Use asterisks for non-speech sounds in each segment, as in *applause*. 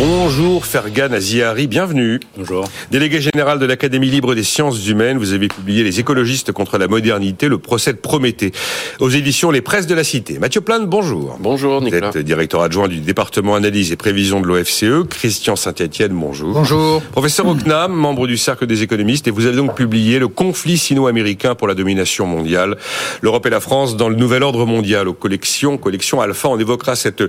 Bonjour Fergan Aziari, bienvenue. Bonjour. Délégué général de l'Académie libre des sciences humaines, vous avez publié Les écologistes contre la modernité, le procès de Prométhée, aux éditions Les Presses de la Cité. Mathieu Plane, bonjour. Bonjour Nicolas. Vous êtes directeur adjoint du département analyse et prévision de l'OFCE. Christian Saint-Etienne, bonjour. Bonjour. Professeur Ocnam, membre du Cercle des économistes, et vous avez donc publié Le conflit sino-américain pour la domination mondiale, l'Europe et la France dans le nouvel ordre mondial, aux collections, collection Alpha. On évoquera cette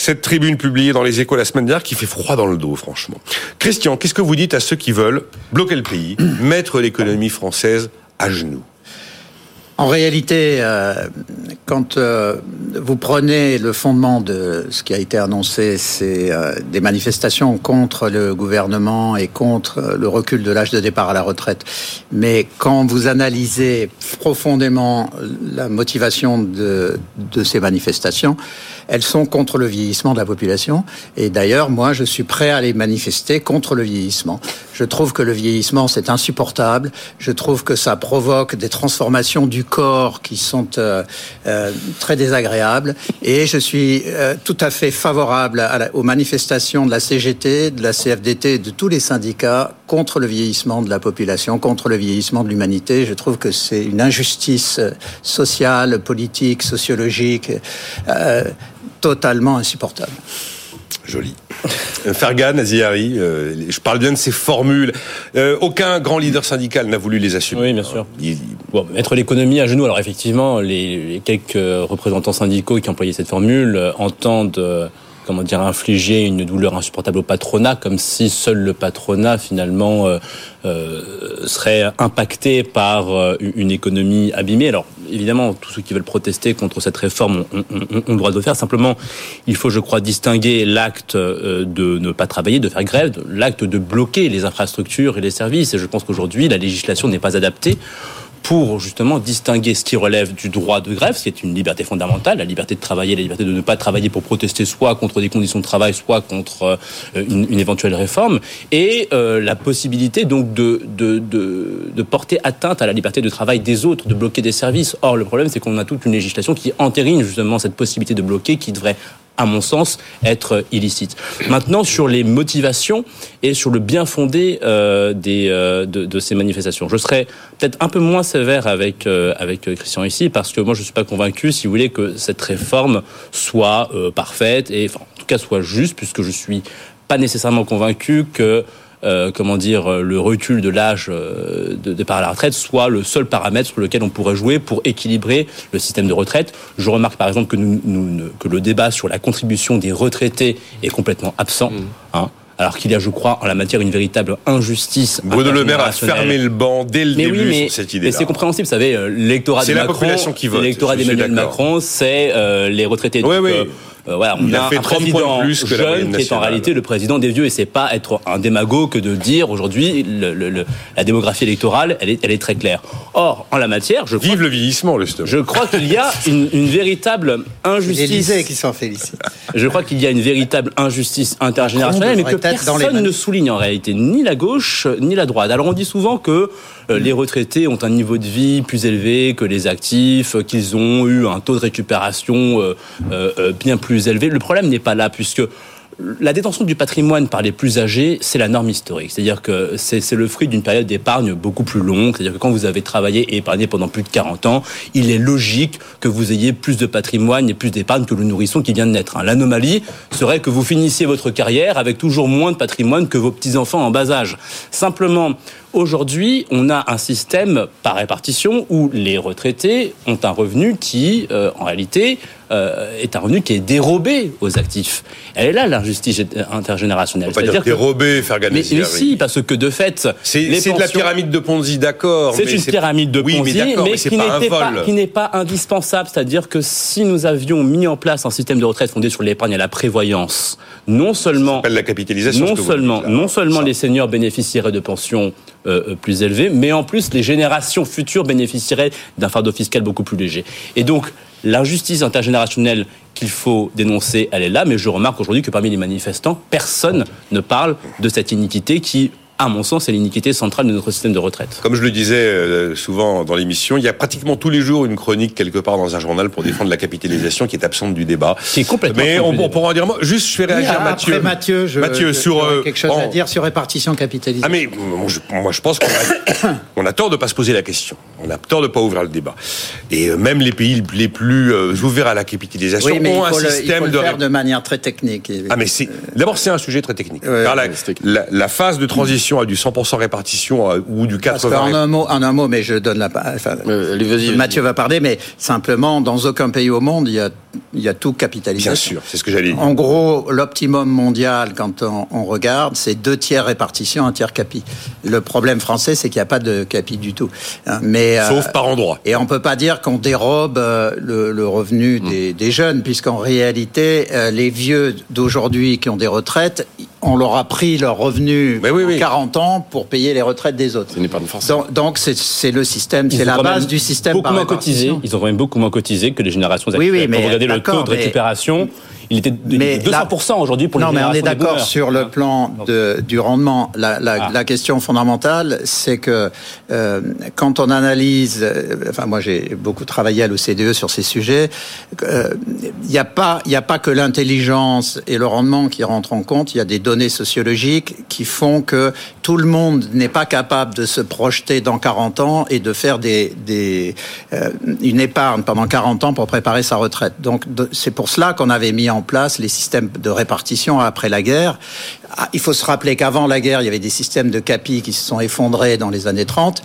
cette tribune publiée dans les échos la semaine dernière qui fait froid dans le dos, franchement. Christian, qu'est-ce que vous dites à ceux qui veulent bloquer le pays, *clears throat* mettre l'économie française à genoux? En réalité, euh, quand euh, vous prenez le fondement de ce qui a été annoncé, c'est euh, des manifestations contre le gouvernement et contre le recul de l'âge de départ à la retraite. Mais quand vous analysez profondément la motivation de, de ces manifestations, elles sont contre le vieillissement de la population. Et d'ailleurs, moi, je suis prêt à les manifester contre le vieillissement. Je trouve que le vieillissement, c'est insupportable. Je trouve que ça provoque des transformations du corps qui sont euh, euh, très désagréables. Et je suis euh, tout à fait favorable aux manifestations de la CGT, de la CFDT, de tous les syndicats contre le vieillissement de la population, contre le vieillissement de l'humanité. Je trouve que c'est une injustice sociale, politique, sociologique totalement insupportable. Joli. Euh, Fergan, Aziari, euh, je parle bien de ces formules. Euh, aucun grand leader syndical n'a voulu les assumer. Oui, bien sûr. Bon, mettre l'économie à genoux. Alors effectivement, les, quelques représentants syndicaux qui employaient cette formule entendent comment dire, infliger une douleur insupportable au patronat, comme si seul le patronat finalement euh, euh, serait impacté par euh, une économie abîmée. Alors évidemment, tous ceux qui veulent protester contre cette réforme ont, le droit de le faire. Simplement, il faut, je crois, distinguer l'acte de ne pas travailler, de faire grève, l'acte de bloquer les infrastructures et les services. Et je pense qu'aujourd'hui, la législation n'est pas adaptée pour justement distinguer ce qui relève du droit de grève, ce qui est une liberté fondamentale, la liberté de travailler, la liberté de ne pas travailler pour protester soit contre des conditions de travail, soit contre euh, une, éventuelle réforme, et euh, la possibilité donc de, de, porter atteinte à la liberté de travail des autres, de bloquer des services. Or, le problème, c'est qu'on a toute une législation qui entérine justement cette possibilité de bloquer, qui devrait à mon sens, être illicite. Maintenant, sur les motivations et sur le bien fondé euh, des, euh, de, ces manifestations, je serais peut-être un peu moins sévère avec, euh, avec Christian ici, parce que moi, je ne suis pas convaincu, si vous voulez, que cette réforme soit parfaite et, enfin, en tout cas, soit juste, puisque je suis pas nécessairement convaincu que euh, comment dire, euh, le recul de l'âge euh, de départ à la retraite soit le seul paramètre sur lequel on pourrait jouer pour équilibrer le système de retraite. Je remarque par exemple que, nous, que le débat sur la contribution des retraités est complètement absent. Mmh. Hein, alors qu'il y a, je crois, en la matière une véritable injustice. Bruno Le Maire a fermé le banc dès le début sur cette idée. Mais c'est compréhensible, vous savez, l'électorat de Macron, l'électorat d'Emmanuel Macron, c'est les retraités. Oui, oui. Euh, voilà, on a, un président plus que jeune qui est en réalité le président des vieux et c'est pas être un démagogue que de dire aujourd'hui la démographie électorale elle est, elle est très claire. Or en la matière, je vive le vieillissement justement. Je crois qu'il y a *laughs* une, une véritable injustice. qui s'en félicite. Je crois qu'il y a une véritable injustice intergénérationnelle mais que personne ne souligne en réalité ni la gauche ni la droite. Alors on dit souvent que euh, les retraités ont un niveau de vie plus élevé que les actifs, qu'ils ont eu un taux de récupération euh, euh, bien plus Le problème n'est pas là, puisque la détention du patrimoine par les plus âgés, c'est la norme historique. C'est-à-dire que c'est le fruit d'une période d'épargne beaucoup plus longue. C'est-à-dire que quand vous avez travaillé et épargné pendant plus de 40 ans, il est logique que vous ayez plus de patrimoine et plus d'épargne que le nourrisson qui vient de naître. L'anomalie serait que vous finissiez votre carrière avec toujours moins de patrimoine que vos petits-enfants en bas âge. Simplement, Aujourd'hui, on a un système par répartition où les retraités ont un revenu qui, euh, en réalité, euh, est un revenu qui est dérobé aux actifs. Elle est là l'injustice intergénérationnelle. On va pas dire dérobé, faire gagner. Mais, mais si, parce que de fait, c'est de la pyramide de Ponzi, d'accord. C'est une pyramide de Ponzi, mais, mais, qui n'était pas, qui n'est pas indispensable. C'est-à-dire que si nous avions mis en place un système de retraite fondé sur l'épargne et la prévoyance, non seulement la capitalisation, non seulement, non seulement les seniors bénéficieraient de pensions euh, plus élevées, mais en plus les générations futures bénéficieraient d'un fardeau fiscal beaucoup plus léger. Et donc l'injustice intergénérationnelle qu'il faut dénoncer, elle est là, mais je remarque aujourd'hui que parmi les manifestants, personne ne parle de cette iniquité qui à mon sens, c'est l'iniquité centrale de notre système de retraite. Comme je le disais euh, souvent dans l'émission, il y a pratiquement tous les jours une chronique quelque part dans un journal pour défendre la capitalisation qui est absente du débat. C'est complètement. Mais on, pourra en dire moi. Juste, je fais réagir oui, Mathieu. Mathieu, je, Mathieu sur euh, quelque chose à dire sur répartition capitalisée. Ah mais moi je, pense qu'on a, *coughs* on a tort de pas se poser la question. On a tort de pas ouvrir le débat. Et euh, même les pays les plus ouverts à la capitalisation oui, mais ont il faut un le, système il faut de le faire de manière très technique. Ah mais c'est d'abord c'est un sujet très technique. Ouais, Car la, ouais, la, la, phase de transition à du 100% répartition ou du 80. en un mot, en un mot, mais je donne la. Enfin, euh, allez, vas -y, Mathieu va parler, mais simplement, dans aucun pays au monde, il y a, il y a tout capitalisation. Bien sûr, c'est ce que j'allais dire. En gros, l'optimum mondial, quand on, on regarde, c'est deux tiers répartition, un tiers capi. Le problème français, c'est qu'il n'y a pas de capi du tout. Hein, mais sauf euh, par endroit. Et on peut pas dire qu'on dérobe euh, le, le, revenu des, des jeunes, puisqu'en réalité, euh, les vieux d'aujourd'hui qui ont des retraites, on leur a pris leur revenu oui, oui. 40 ans pour payer les retraites des autres. Ce n'est pas une force. Donc, c'est le système, c'est la base du système. Beaucoup moins cotisé. Ils ont quand même beaucoup moins cotisé que les générations actuelles. Oui, oui, mais Quand vous regardez le taux de récupération. Mais il était de mais 200% aujourd'hui pour les Non, mais on est d'accord sur le plan de, du rendement. La, la, ah. la question fondamentale, c'est que euh, quand on analyse, euh, enfin moi j'ai beaucoup travaillé à l'OCDE sur ces sujets, il euh, n'y a pas, il a pas que l'intelligence et le rendement qui rentrent en compte. Il y a des données sociologiques qui font que tout le monde n'est pas capable de se projeter dans 40 ans et de faire des, des euh, une épargne pendant 40 ans pour préparer sa retraite. Donc c'est pour cela qu'on avait mis en place les systèmes de répartition après la guerre. Ah, il faut se rappeler qu'avant la guerre, il y avait des systèmes de capi qui se sont effondrés dans les années 30.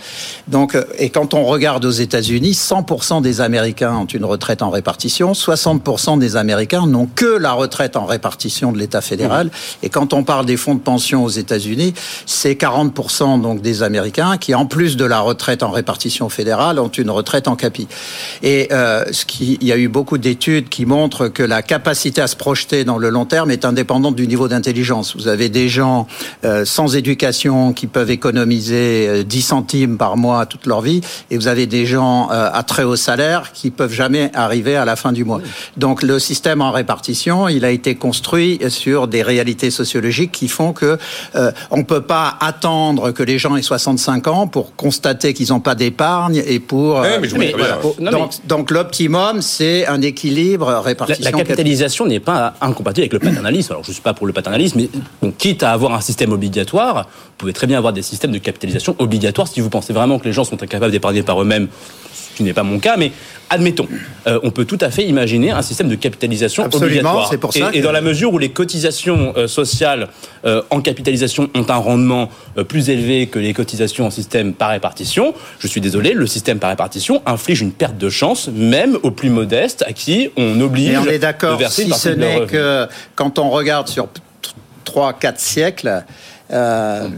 Donc, euh, et quand on regarde aux États-Unis, 100% des Américains ont une retraite en répartition, 60% des Américains n'ont que la retraite en répartition de l'État fédéral. Et quand on parle des fonds de pension aux États-Unis, c'est 40% donc des Américains qui, en plus de la retraite en répartition fédérale, ont une retraite en capi. Et euh, ce qui, il y a eu beaucoup d'études qui montrent que la capacité à se projeter dans le long terme est indépendante du niveau d'intelligence. Vous avez des gens euh, sans éducation qui peuvent économiser euh, 10 centimes par mois toute leur vie, et vous avez des gens euh, à très haut salaire qui peuvent jamais arriver à la fin du mois. Donc le système en répartition, il a été construit sur des réalités sociologiques qui font que euh, on peut pas attendre que les gens aient 65 ans pour constater qu'ils n'ont pas d'épargne et pour. Ouais, mais mais, voilà. non, donc, mais... donc l'optimum, c'est un équilibre répartition. La, la capitalisation n'est pas incompatible avec le paternalisme. Alors je suis pas pour le paternalisme, mais bon, quitte à avoir un système obligatoire, vous pouvez très bien avoir des systèmes de capitalisation obligatoires si vous pensez vraiment que les gens sont incapables d'épargner par eux-mêmes, ce qui n'est pas mon cas, mais admettons, euh, on peut tout à fait imaginer un système de capitalisation Absolument, obligatoire. c'est pour ça. Et, que... et, dans la mesure où les cotisations euh, sociales euh, en capitalisation ont un rendement plus élevé que les cotisations en système par répartition, je suis désolé, le système par répartition inflige une perte de chance, même aux plus modestes, à qui on oblige Et on est d'accord, si ce n'est que quand on regarde sur 3-4 siècles, euh,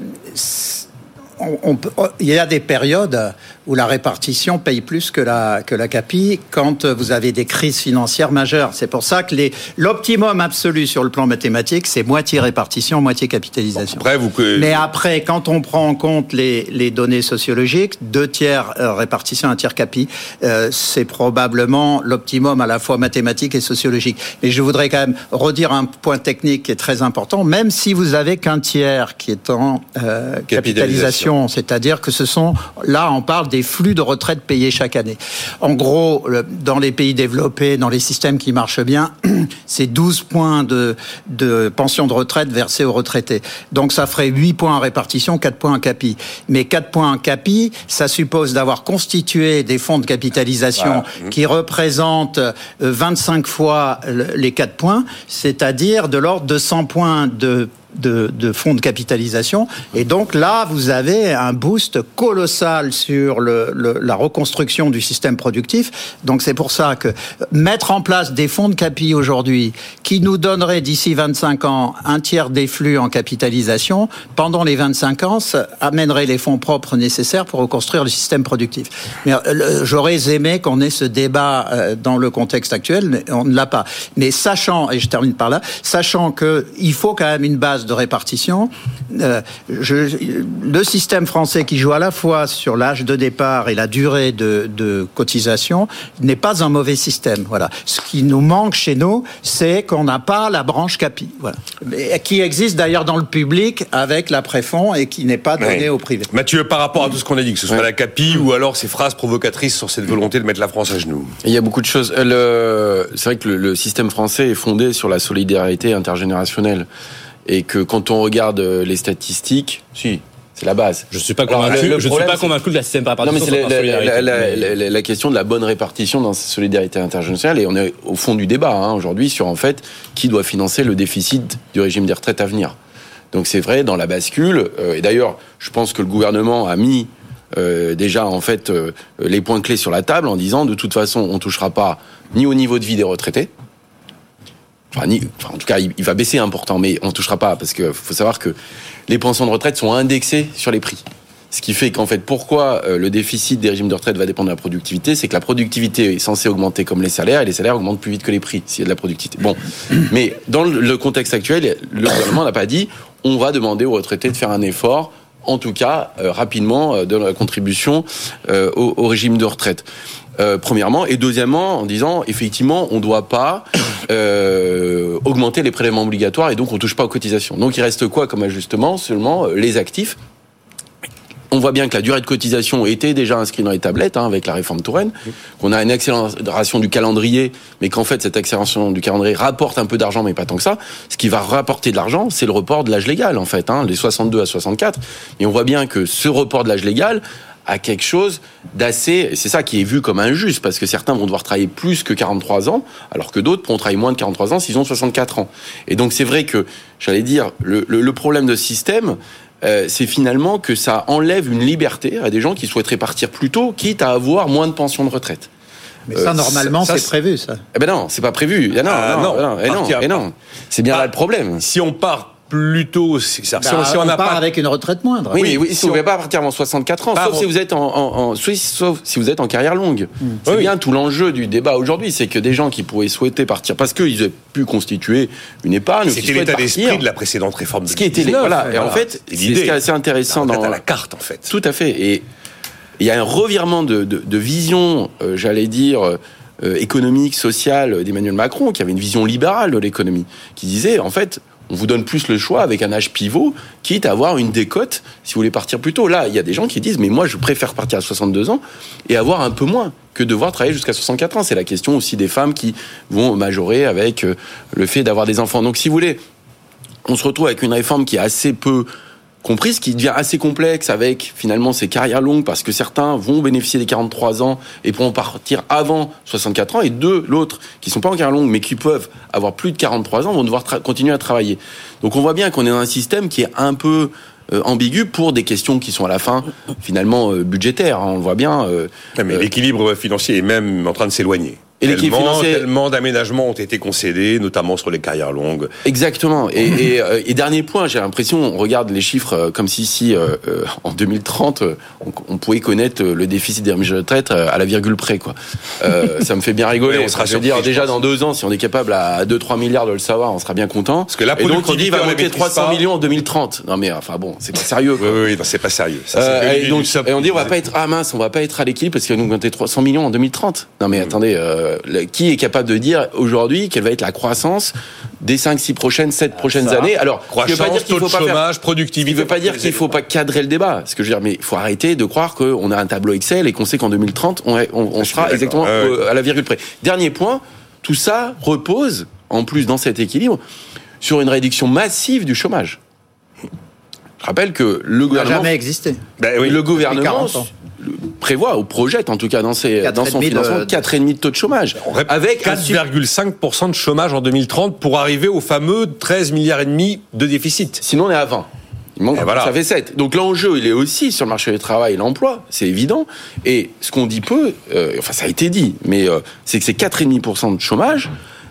peut, il y a des périodes où la répartition paye plus que la, que la CAPI quand vous avez des crises financières majeures. C'est pour ça que l'optimum absolu sur le plan mathématique, c'est moitié répartition, moitié capitalisation. Bon, après, vous... Mais après, quand on prend en compte les, les données sociologiques, deux tiers euh, répartition, un tiers CAPI, euh, c'est probablement l'optimum à la fois mathématique et sociologique. Mais je voudrais quand même redire un point technique qui est très important, même si vous avez qu'un tiers qui est en euh, capitalisation, capitalisation c'est-à-dire que ce sont, là on parle des des flux de retraite payés chaque année. En gros, dans les pays développés, dans les systèmes qui marchent bien, *clears throat* c'est 12 points de, de pension de retraite versés aux retraités. Donc ça ferait 8 points en répartition, 4 points en CAPI. Mais 4 points en CAPI, ça suppose d'avoir constitué des fonds de capitalisation voilà. qui représentent 25 fois les 4 points, c'est-à-dire de l'ordre de 100 points de de, de, fonds de capitalisation. Et donc là, vous avez un boost colossal sur le, le, la reconstruction du système productif. Donc c'est pour ça que mettre en place des fonds de capi aujourd'hui qui nous donneraient d'ici 25 ans un tiers des flux en capitalisation, pendant les 25 ans, ça amènerait les fonds propres nécessaires pour reconstruire le système productif. Mais euh, j'aurais aimé qu'on ait ce débat euh, dans le contexte actuel, mais on ne l'a pas. Mais sachant, et je termine par là, sachant qu'il faut quand même une base de répartition. Euh, je, le système français qui joue à la fois sur l'âge de départ et la durée de, de cotisation n'est pas un mauvais système. Voilà. Ce qui nous manque chez nous, c'est qu'on n'a pas la branche CAPI, voilà. qui existe d'ailleurs dans le public avec la préfond et qui n'est pas donnée au privé. Mathieu, par rapport à tout ce qu'on a dit, que ce soit la CAPI ou alors ces phrases provocatrices sur cette volonté de mettre la France à genoux. Il y a beaucoup de choses. Euh, c'est vrai que le, le système français est fondé sur la solidarité intergénérationnelle et que quand on regarde euh, les statistiques, si, c'est la base. Je suis pas convaincu. je suis pas convaincu que la système par Non, mais c'est la, la, la, la, question de la bonne répartition dans cette solidarité internationale. Et on est au fond du débat hein, aujourd'hui sur en fait qui doit financer le déficit du régime des retraites à venir. Donc c'est vrai dans la bascule. Euh, et d'ailleurs, je pense que le gouvernement a mis euh, déjà en fait euh, les points clés sur la table en disant de toute façon on touchera pas ni au niveau de vie des retraités En tout cas, il, va baisser important, mais on ne touchera pas parce qu'il faut savoir que les pensions de retraite sont indexées sur les prix. Ce qui fait qu'en fait, pourquoi euh, le déficit des régimes de retraite va dépendre de la productivité, c'est que la productivité est censée augmenter comme les salaires, et les salaires augmentent plus vite que les prix s'il y a de la productivité. Bon, *coughs* mais dans le contexte actuel, le gouvernement n'a pas dit on va demander aux retraités de faire un effort en tout cas euh, rapidement euh, de la contribution au, régime de retraite. Euh, premièrement, et deuxièmement en disant effectivement on ne doit pas *coughs* euh, augmenter les prélèvements obligatoires et donc on touche pas aux cotisations. Donc il reste quoi comme ajustement? Seulement euh, les actifs. On voit bien que la durée de cotisation était déjà inscrite dans les tablettes hein, avec la réforme Touraine, qu'on a une accélération du calendrier, mais qu'en fait cette accélération du calendrier rapporte un peu d'argent, mais pas tant que ça. Ce qui va rapporter de l'argent, c'est le report de l'âge légal en fait, hein, les 62 à 64. Et on voit bien que ce report de l'âge légal à quelque chose d'assez. C'est ça qui est vu comme injuste, parce que certains vont devoir travailler plus que 43 ans, alors que d'autres pourront travailler moins de 43 ans s'ils ont 64 ans. Et donc c'est vrai que, j'allais dire, le, le, problème de ce système, euh, c'est finalement que ça enlève une liberté à des gens qui souhaiteraient partir plus tôt, quitte à avoir moins de pension de retraite. Mais ça, euh, normalement, c'est prévu, ça. Eh ben non, c'est pas prévu. Non, ah, non, non, eh non, eh non. C'est bien là le problème. Si on part plutôt si, bah, si on, n'a pas avec une retraite moindre. Oui, oui, si, on ne pouvez pas partir avant 64 ans, sauf si vous êtes en, en, sauf si vous êtes en carrière longue. Hmm. C'est bien tout l'enjeu du débat aujourd'hui, c'est que des gens qui pourraient souhaiter partir parce qu'ils aient pu constituer une épargne, c'était l'état d'esprit de la précédente réforme. De ce qui était voilà, et en fait, c'est ce qui est assez intéressant dans la carte en fait. Tout à fait, et il y a un revirement de, de, de vision, euh, j'allais dire. Euh, économique, sociale d'Emmanuel Macron, qui avait une vision libérale de l'économie, qui disait en fait on vous donne plus le choix avec un âge pivot, quitte à avoir une décote si vous voulez partir plus tôt. Là, il y a des gens qui disent, mais moi, je préfère partir à 62 ans et avoir un peu moins que devoir travailler jusqu'à 64 ans. C'est la question aussi des femmes qui vont majorer avec euh, le fait d'avoir des enfants. Donc, si vous voulez, on se retrouve avec une réforme qui est assez peu compris, ce qui devient assez complexe avec finalement ces carrières longues parce que certains vont bénéficier des 43 ans et pourront partir avant 64 ans et deux, l'autre, qui sont pas en carrière longue mais qui peuvent avoir plus de 43 ans vont devoir continuer à travailler. Donc on voit bien qu'on est dans un système qui est un peu euh, ambigu pour des questions qui sont à la fin finalement euh, budgétaires. Hein. on voit bien. Euh, mais l'équilibre financier est même en train de s'éloigner. Et l'équipe financière... tellement d'aménagements ont été concédés, notamment sur les carrières longues. Exactement. Et, et, euh, et dernier point, j'ai l'impression, on regarde les chiffres euh, comme si, si euh, en 2030, on, on, pouvait connaître le déficit des remises de retraite à la virgule près. Quoi. ça me fait bien rigoler. on sera je veux dire, déjà dans deux ans, si on est capable à 2-3 milliards de le savoir, on sera bien content. Parce que la et donc il dit va monter 300 millions en 2030. Non mais enfin bon, c'est pas sérieux. Quoi. Oui, oui, c'est pas sérieux. Ça, et, donc, et, on dit on va pas être ah mince, on va pas être à l'équilibre parce qu'il va nous monter 300 millions en 2030. Non mais attendez. Euh, qui est capable de dire aujourd'hui quelle va être la croissance des 5, 6 prochaines, 7 prochaines années Alors, croissance, veut pas dire qu'il faut pas chômage, faire... productivité. Il ne veut pas dire qu'il faut pas cadrer le débat. Ce que je veux dire, mais il faut arrêter de croire qu'on a un tableau Excel et qu'on sait qu'en 2030 on, on, sera exactement à la virgule près. Dernier point, tout ça repose en plus dans cet équilibre sur une réduction massive du chômage. Je rappelle que le gouvernement. n'a jamais existé. Ben oui, le gouvernement prévoit ou projette en tout cas dans, ses, dans son financement 4,5 de taux de chômage. Avec 4,5% de chômage en 2030 pour arriver au fameux 13 milliards et demi de déficit. Sinon on est à 20. Il manque, ça fait 7. Donc l'enjeu, il est aussi sur le marché du travail et l'emploi, c'est évident. Et ce qu'on dit peu, euh, enfin ça a été dit, mais euh, c'est que c'est 4,5% de chômage,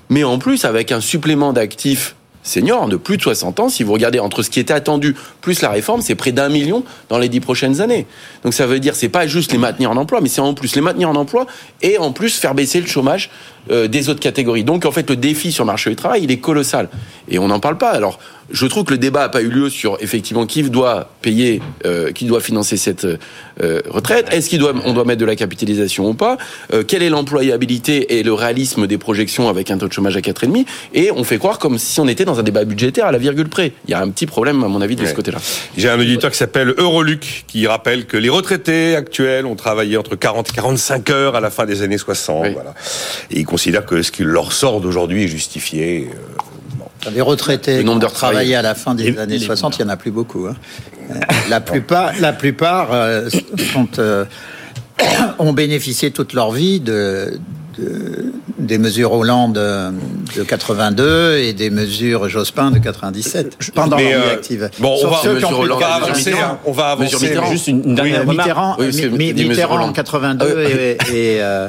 mais en plus avec un supplément d'actifs seniors de plus de 60 ans. Si vous regardez entre ce qui était attendu plus la réforme, c'est près d'un million dans les dix prochaines années. Donc ça veut dire c'est pas juste les maintenir en emploi, mais c'est en plus les maintenir en emploi et en plus faire baisser le chômage euh, des autres catégories. Donc en fait le défi sur le marché du travail il est colossal. Et on n'en parle pas. Alors, je trouve que le débat n'a pas eu lieu sur effectivement qui doit payer, euh, qui doit financer cette euh, retraite. Est-ce qu'il doit, doit mettre de la capitalisation ou pas? Quelle est l'employabilité et le réalisme des projections avec un taux de chômage à 4,5 Et on fait croire comme si on était dans un débat budgétaire à la virgule près. Il y a un petit problème à mon avis de ce côté-là. J'ai un auditeur qui s'appelle Euroluc qui rappelle que les retraités actuels ont travaillé entre 40 et 45 heures à la fin des années 60. Voilà. Et il considère que ce qui leur sort d'aujourd'hui est justifié. Les retraités qui ont travaillé à la fin des années 60, il n'y en a plus beaucoup. Hein. La plupart, la plupart euh, sont, euh, *coughs* ont bénéficié toute leur vie de, de, des mesures Hollande de 82 et des mesures Jospin de 97 pendant Mais, leur vie euh, active. Bon, on va, ceux qui ont on pu- va avancer. On va avancer. Mitterrand. Juste une, une dernière Oui, remarque. Mitterrand, Oui, Mitterrand en Hollande. 82 Ah oui. et, et, euh,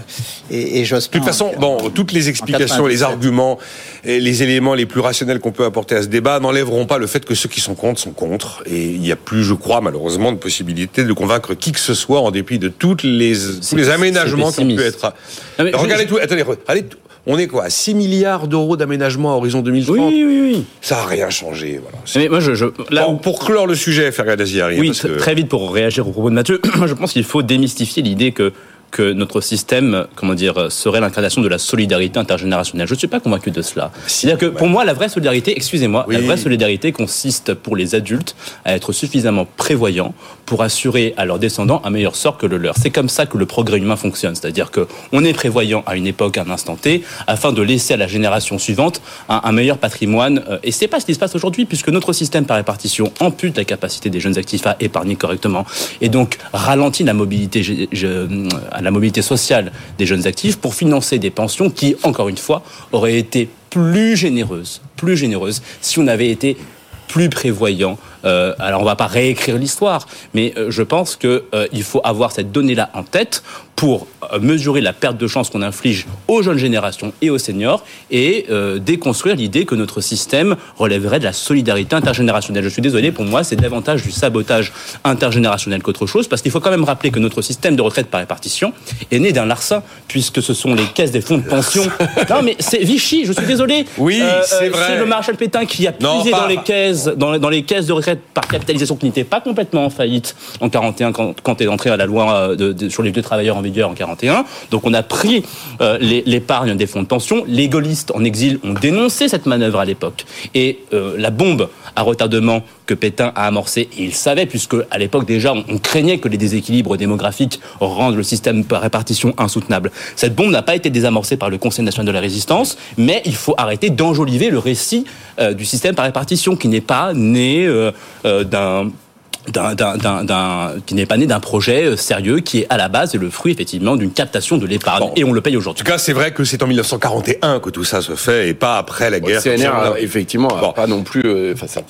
et, et Jospin. De toute façon, en- bon, toutes les explications, les 97. arguments, et les éléments les plus rationnels qu'on peut apporter à ce débat n'enlèveront pas le fait que ceux qui sont contre sont contre. Et il n'y a plus, je crois, malheureusement, de possibilité de convaincre qui que ce soit en dépit de toutes les, tous les aménagements qui ont pu pessimiste. être. Non, mais Regardez je- tout, attendez, allez, on est quoi à 6 milliards d'euros d'aménagement à horizon 2030 Oui, oui, oui. Ça n'a rien changé. Voilà. Mais moi, je, je, là, Bon, pour clore le sujet, Fergal Aziari, Oui, parce que- tr- très vite pour réagir au propos de Mathieu. *clears throat* Je pense qu'il faut démystifier l'idée que que notre système, comment dire, serait l'incarnation de la solidarité intergénérationnelle. Je ne suis pas convaincu de cela. C'est-à-dire que pour moi, la vraie solidarité, excusez-moi, la vraie solidarité consiste pour les adultes à être suffisamment prévoyants pour assurer à leurs descendants un meilleur sort que le leur. C'est comme ça que le progrès humain fonctionne. C'est-à-dire que on est prévoyant à une époque, à un instant T, afin de laisser à la génération suivante un, un meilleur patrimoine. Euh, Et c'est pas ce qui se passe aujourd'hui, puisque notre système par répartition ampute la capacité des jeunes actifs à épargner correctement et donc ralentit la mobilité, je- la mobilité sociale des jeunes actifs pour financer des pensions qui, encore une fois, auraient été plus généreuses, plus généreuses si on avait été plus prévoyant. Euh, alors on va pas réécrire l'histoire, mais euh, je pense que euh, il faut avoir cette donnée-là en tête pour euh, mesurer la perte de chance qu'on inflige aux jeunes générations et aux seniors et euh, déconstruire l'idée que notre système relèverait de la solidarité intergénérationnelle. Je suis désolé, pour moi, c'est davantage du sabotage intergénérationnel qu'autre chose, parce qu'il faut quand même rappeler que notre système de retraite par répartition est né d'un larcin, puisque ce sont les caisses des fonds de pension. *laughs* non, mais c'est Vichy, je suis désolé. Oui, c'est vrai. C'est le maréchal Pétain qui a puisé dans les caisses, dans les caisses de retraite par capitalisation qui n'étaient pas complètement en faillite en 41 quand, quand est entrée la loi euh, sur les vieux travailleurs en vigueur en 41. Donc on a pris euh, l'épargne des fonds de pension. Les gaullistes en exil ont dénoncé cette manœuvre à l'époque. Et euh, la bombe à retardement que Pétain a amorcée, et il savait, puisque à l'époque déjà on, craignait que les déséquilibres démographiques rendent le système par répartition insoutenable. Cette bombe n'a pas été désamorcée par le Conseil national de la résistance, mais il faut arrêter d'enjoliver le récit du système par répartition qui n'est pas né d'un d'un- d'un- d'un- d'un- qui n'est pas né d'un projet euh, sérieux, qui est à la base le fruit effectivement d'une captation de l'épargne. Bon. Et on le paye En aujourd'hui. tout cas, c'est vrai que c'est en 1941 que tout ça se fait et pas après la guerre. CNR, comme ça. euh, effectivement, Bon. pas non plus. euh, Enfin, ça